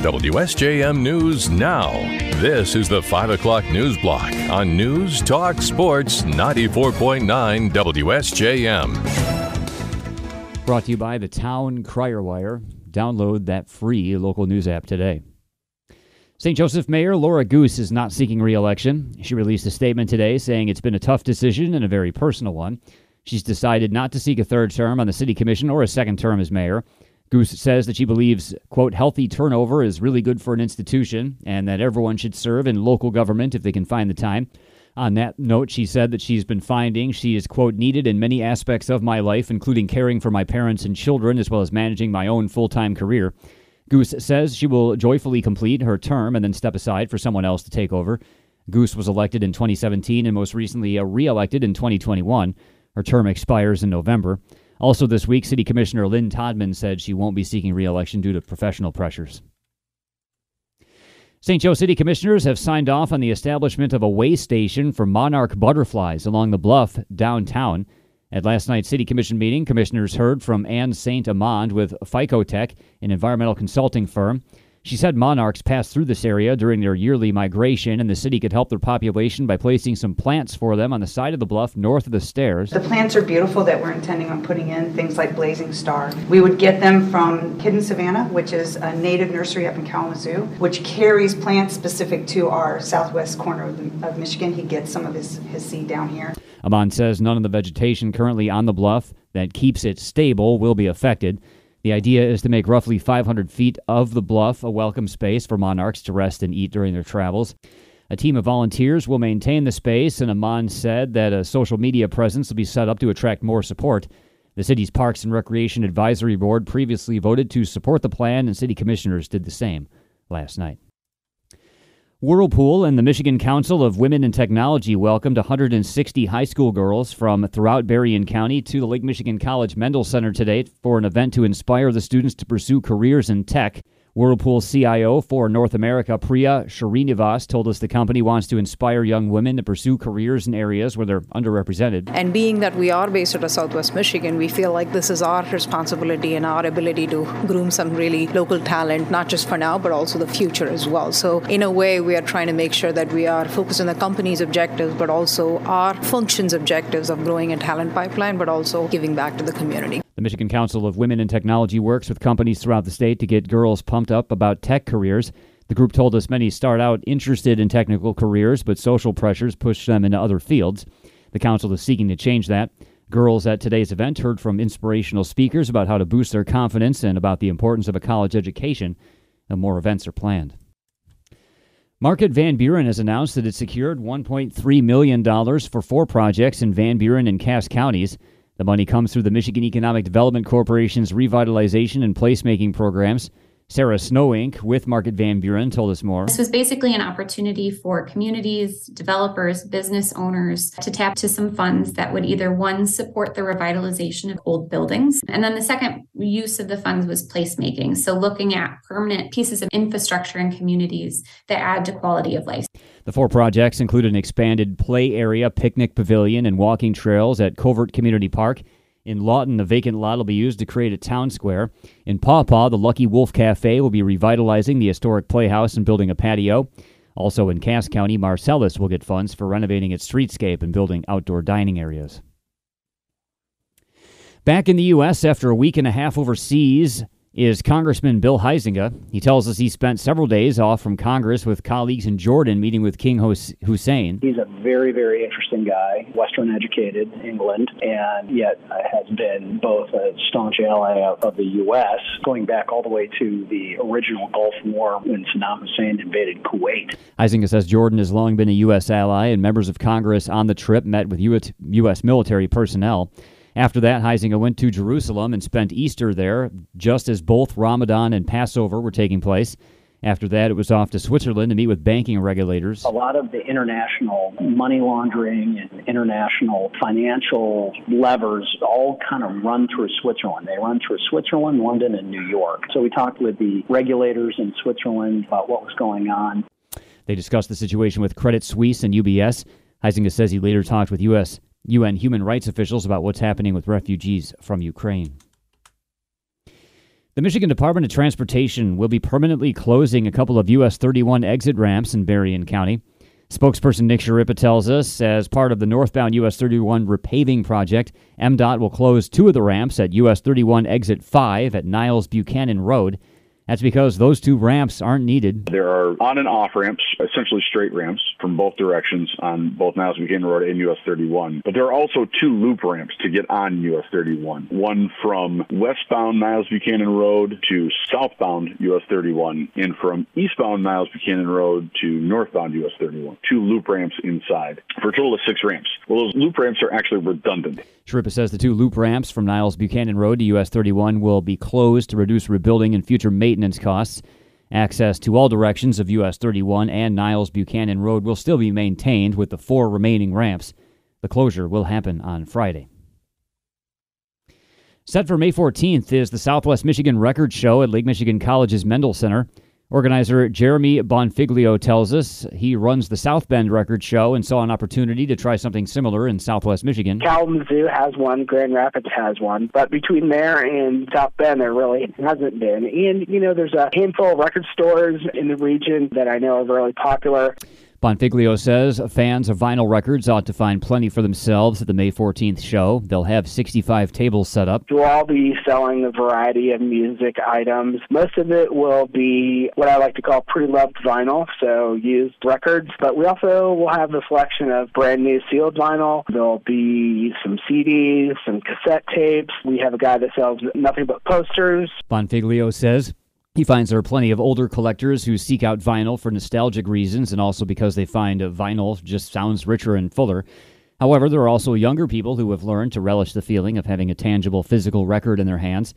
WSJM News Now. This is the 5 o'clock news block on News Talk Sports 94.9 WSJM. Brought to you by the Town Crier Wire. Download that free local news app today. St. Joseph Mayor Laura Goose is not seeking re election. She released a statement today saying it's been a tough decision and a very personal one. She's decided not to seek a third term on the city commission or a second term as mayor. Goose says that she believes, quote, healthy turnover is really good for an institution and that everyone should serve in local government if they can find the time. On that note, she said that she's been finding she is, quote, needed in many aspects of my life, including caring for my parents and children, as well as managing my own full time career. Goose says she will joyfully complete her term and then step aside for someone else to take over. Goose was elected in 2017 and most recently uh, re elected in 2021. Her term expires in November. Also, this week, City Commissioner Lynn Todman said she won't be seeking re election due to professional pressures. St. Joe City Commissioners have signed off on the establishment of a way station for monarch butterflies along the bluff downtown. At last night's City Commission meeting, commissioners heard from Anne St. Amand with Phycotech, an environmental consulting firm. She said monarchs pass through this area during their yearly migration, and the city could help their population by placing some plants for them on the side of the bluff north of the stairs. The plants are beautiful that we're intending on putting in, things like Blazing Star. We would get them from Hidden Savannah, which is a native nursery up in Kalamazoo, which carries plants specific to our southwest corner of, the, of Michigan. He gets some of his, his seed down here. Amand says none of the vegetation currently on the bluff that keeps it stable will be affected. The idea is to make roughly 500 feet of the bluff a welcome space for monarchs to rest and eat during their travels. A team of volunteers will maintain the space, and Amand said that a social media presence will be set up to attract more support. The city's Parks and Recreation Advisory Board previously voted to support the plan, and city commissioners did the same last night. Whirlpool and the Michigan Council of Women in Technology welcomed 160 high school girls from throughout Berrien County to the Lake Michigan College Mendel Center today for an event to inspire the students to pursue careers in tech. Whirlpool CIO for North America, Priya Srinivas, told us the company wants to inspire young women to pursue careers in areas where they're underrepresented. And being that we are based out of Southwest Michigan, we feel like this is our responsibility and our ability to groom some really local talent, not just for now, but also the future as well. So, in a way, we are trying to make sure that we are focused on the company's objectives, but also our functions objectives of growing a talent pipeline, but also giving back to the community. The Michigan Council of Women in Technology works with companies throughout the state to get girls pumped up about tech careers. The group told us many start out interested in technical careers, but social pressures push them into other fields. The council is seeking to change that. Girls at today's event heard from inspirational speakers about how to boost their confidence and about the importance of a college education. And more events are planned. Market Van Buren has announced that it secured $1.3 million for four projects in Van Buren and Cass counties. The money comes through the Michigan Economic Development Corporation's revitalization and placemaking programs. Sarah Snowink with Market Van Buren told us more. This was basically an opportunity for communities, developers, business owners to tap to some funds that would either one support the revitalization of old buildings, and then the second use of the funds was placemaking. So looking at permanent pieces of infrastructure in communities that add to quality of life. The four projects include an expanded play area, picnic pavilion, and walking trails at Covert Community Park in Lawton, the vacant lot will be used to create a town square. In Paw Paw, the Lucky Wolf Cafe will be revitalizing the historic playhouse and building a patio. Also in Cass County, Marcellus will get funds for renovating its streetscape and building outdoor dining areas. Back in the U.S., after a week and a half overseas, is Congressman Bill Huizenga. He tells us he spent several days off from Congress with colleagues in Jordan meeting with King Hussein. He's a very, very interesting guy, Western educated, England, and yet has been both a staunch ally of the U.S., going back all the way to the original Gulf War when Saddam Hussein invaded Kuwait. Huizenga says Jordan has long been a U.S. ally, and members of Congress on the trip met with U.S. military personnel. After that, Huizenga went to Jerusalem and spent Easter there, just as both Ramadan and Passover were taking place. After that, it was off to Switzerland to meet with banking regulators. A lot of the international money laundering and international financial levers all kind of run through Switzerland. They run through Switzerland, London, and New York. So we talked with the regulators in Switzerland about what was going on. They discussed the situation with Credit Suisse and UBS. Huizenga says he later talked with U.S. UN human rights officials about what's happening with refugees from Ukraine. The Michigan Department of Transportation will be permanently closing a couple of US 31 exit ramps in Berrien County. Spokesperson Nick Schirripa tells us as part of the northbound US 31 repaving project, MDOT will close two of the ramps at US 31 exit 5 at Niles Buchanan Road that's because those two ramps aren't needed. There are on and off ramps, essentially straight ramps from both directions on both Niles Buchanan Road and US 31. But there are also two loop ramps to get on US 31. One from westbound Niles Buchanan Road to southbound US 31, and from eastbound Niles Buchanan Road to northbound US 31. Two loop ramps inside for a total of six ramps. Well, those loop ramps are actually redundant. Schirripa says the two loop ramps from Niles Buchanan Road to US 31 will be closed to reduce rebuilding and future maintenance costs. Access to all directions of US 31 and Niles Buchanan Road will still be maintained with the four remaining ramps. The closure will happen on Friday. Set for May 14th is the Southwest Michigan Record Show at Lake Michigan College's Mendel Center. Organizer Jeremy Bonfiglio tells us he runs the South Bend Record Show and saw an opportunity to try something similar in Southwest Michigan. Kalamazoo has one, Grand Rapids has one, but between there and South Bend, there really hasn't been. And, you know, there's a handful of record stores in the region that I know are really popular. Bonfiglio says fans of vinyl records ought to find plenty for themselves at the May 14th show. They'll have 65 tables set up. We'll all be selling a variety of music items. Most of it will be what I like to call pre-loved vinyl, so used records. But we also will have a selection of brand new sealed vinyl. There'll be some CDs, some cassette tapes. We have a guy that sells nothing but posters. Bonfiglio says he finds there are plenty of older collectors who seek out vinyl for nostalgic reasons and also because they find vinyl just sounds richer and fuller. However, there are also younger people who have learned to relish the feeling of having a tangible physical record in their hands.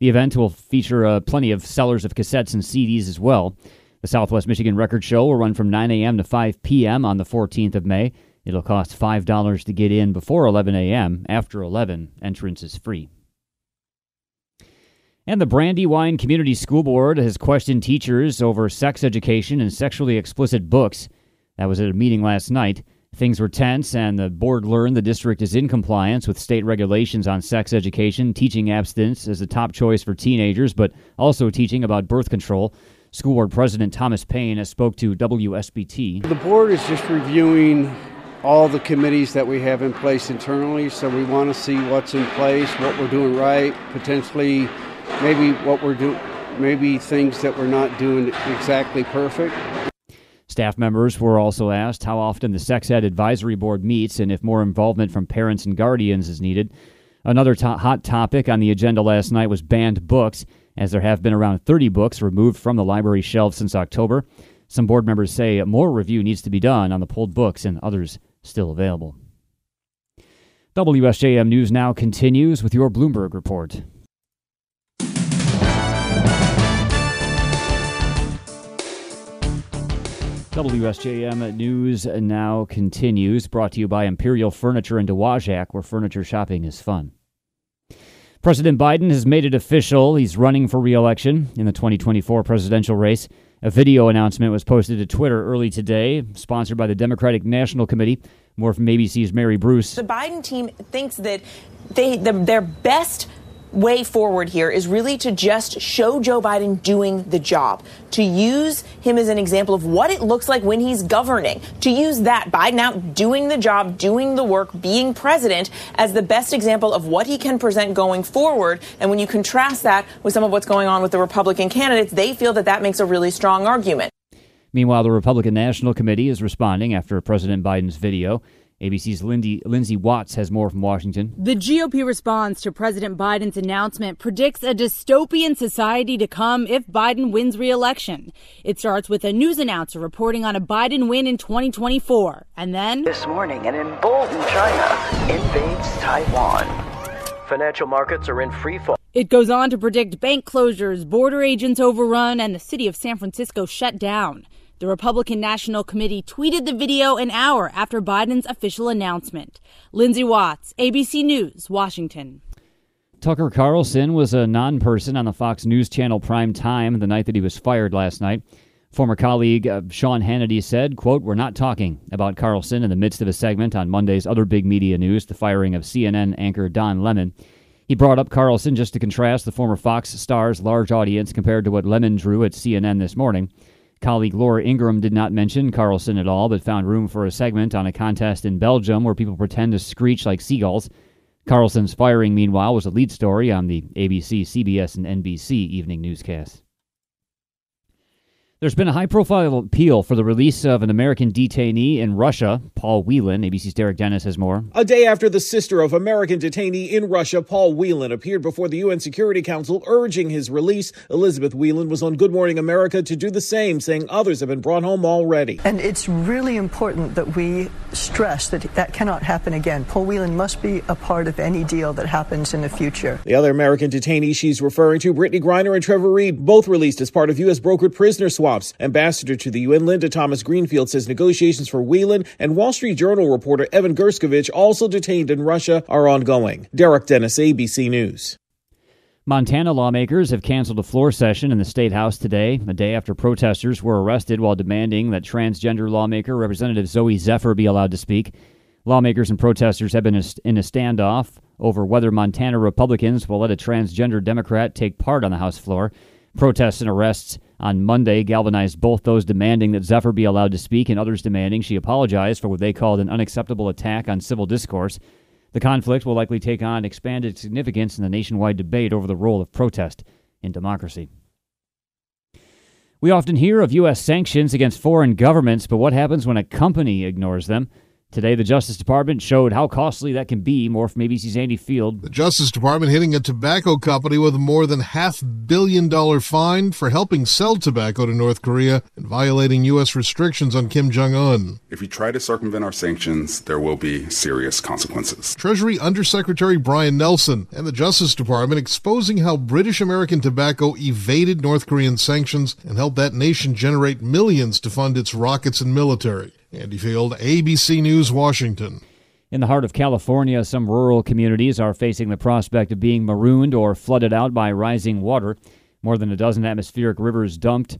The event will feature uh, plenty of sellers of cassettes and CDs as well. The Southwest Michigan Record Show will run from 9 a.m. to 5 p.m. on the 14th of May. It'll cost $5 to get in before 11 a.m. After 11, entrance is free. And the Brandywine Community School Board has questioned teachers over sex education and sexually explicit books. That was at a meeting last night. Things were tense, and the board learned the district is in compliance with state regulations on sex education, teaching abstinence as a top choice for teenagers, but also teaching about birth control. School Board President Thomas Payne spoke to WSBT. The board is just reviewing all the committees that we have in place internally, so we want to see what's in place, what we're doing right, potentially maybe what we're doing, maybe things that we're not doing exactly perfect. Staff members were also asked how often the Sex Ed Advisory Board meets and if more involvement from parents and guardians is needed. Another to- hot topic on the agenda last night was banned books, as there have been around 30 books removed from the library shelves since October. Some board members say more review needs to be done on the pulled books and others still available. WSJM News now continues with your Bloomberg report. WSJM News now continues, brought to you by Imperial Furniture in Dowagiac, where furniture shopping is fun. President Biden has made it official. He's running for re-election in the 2024 presidential race. A video announcement was posted to Twitter early today, sponsored by the Democratic National Committee. More from ABC's Mary Bruce. The Biden team thinks that they the, their best way forward here is really to just show Joe Biden doing the job, to use him as an example of what it looks like when he's governing, to use that Biden out doing the job, doing the work, being president as the best example of what he can present going forward. And when you contrast that with some of what's going on with the Republican candidates, they feel that that makes a really strong argument. Meanwhile, the Republican National Committee is responding after President Biden's video. ABC's Lindy, Lindsay Watts has more from Washington. The GOP response to President Biden's announcement predicts a dystopian society to come if Biden wins re-election. It starts with a news announcer reporting on a Biden win in 2024. And then... This morning, an emboldened China invades Taiwan. Financial markets are in free fall. It goes on to predict bank closures, border agents overrun, and the city of San Francisco shut down. The Republican National Committee tweeted the video an hour after Biden's official announcement. Lindsay Watts, ABC News, Washington. Tucker Carlson was a non person on the Fox News Channel prime time the night that he was fired last night. Former colleague uh, Sean Hannity said, quote, We're not talking about Carlson in the midst of a segment on Monday's other big media news, the firing of CNN anchor Don Lemon. He brought up Carlson just to contrast the former Fox star's large audience compared to what Lemon drew at CNN this morning. Colleague Laura Ingraham did not mention Carlson at all, but found room for a segment on a contest in Belgium where people pretend to screech like seagulls. Carlson's firing, meanwhile, was a lead story on the ABC, CBS, and NBC evening newscasts. There's been a high profile appeal for the release of an American detainee in Russia, Paul Whelan. ABC's Derek Dennis has more. A day after the sister of American detainee in Russia, Paul Whelan, appeared before the UN Security Council urging his release, Elizabeth Whelan was on Good Morning America to do the same, saying others have been brought home already. And it's really important that we stress that that cannot happen again. Paul Whelan must be a part of any deal that happens in the future. The other American detainees she's referring to, Brittney Griner and Trevor Reed, both released as part of U.S. brokered prisoner swaps. Ambassador to the UN, Linda Thomas Greenfield, says negotiations for Whelan and Wall Street Journal reporter Evan Gershkovich, also detained in Russia, are ongoing. Derek Dennis, ABC News. Montana lawmakers have canceled a floor session in the state house today, a day after protesters were arrested while demanding that transgender lawmaker Representative Zooey Zephyr be allowed to speak. Lawmakers and protesters have been in a standoff over whether Montana Republicans will let a transgender Democrat take part on the House floor. Protests and arrests on Monday galvanized both those demanding that Zephyr be allowed to speak and others demanding she apologize for what they called an unacceptable attack on civil discourse. The conflict will likely take on expanded significance in the nationwide debate over the role of protest in democracy. We often hear of U.S. sanctions against foreign governments, but what happens when a company ignores them? Today, the Justice Department showed how costly that can be. More from ABC's Andy Field. The Justice Department hitting a tobacco company with a more than half billion dollar fine for helping sell tobacco to North Korea and violating U.S. restrictions on Kim Jong un. If we try to circumvent our sanctions, there will be serious consequences. Treasury Undersecretary Brian Nelson and the Justice Department exposing how British American Tobacco evaded North Korean sanctions and helped that nation generate millions to fund its rockets and military. Andy Field, ABC News, Washington. In the heart of California, some rural communities are facing the prospect of being marooned or flooded out by rising water. More than a dozen atmospheric rivers dumped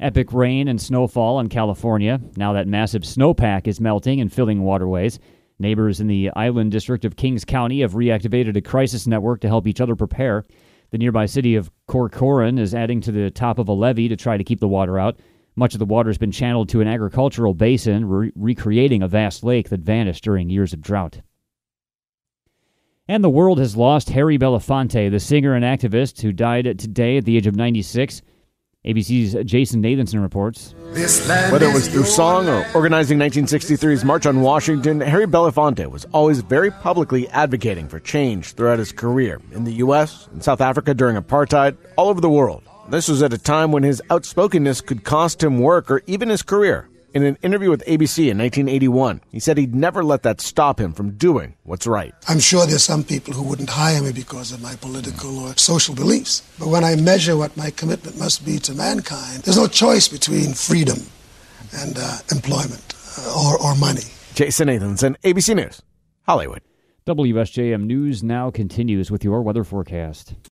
epic rain and snowfall in California. Now that massive snowpack is melting and filling waterways. Neighbors in the island district of Kings County have reactivated a crisis network to help each other prepare. The nearby city of Corcoran is adding to the top of a levee to try to keep the water out. Much of the water has been channeled to an agricultural basin, re- recreating a vast lake that vanished during years of drought. And the world has lost Harry Belafonte, the singer and activist who died today at the age of 96. ABC's Jason Nathanson reports. Whether it was through song or organizing 1963's March on Washington, Harry Belafonte was always very publicly advocating for change throughout his career in the U.S., in South Africa during apartheid, all over the world. This was at a time when his outspokenness could cost him work or even his career. In an interview with ABC in 1981, he said he'd never let that stop him from doing what's right. I'm sure there's some people who wouldn't hire me because of my political or social beliefs. But when I measure what my commitment must be to mankind, there's no choice between freedom and uh, employment uh, or, or money. Jason Nathanson, ABC News, Hollywood. WSJM News now continues with your weather forecast.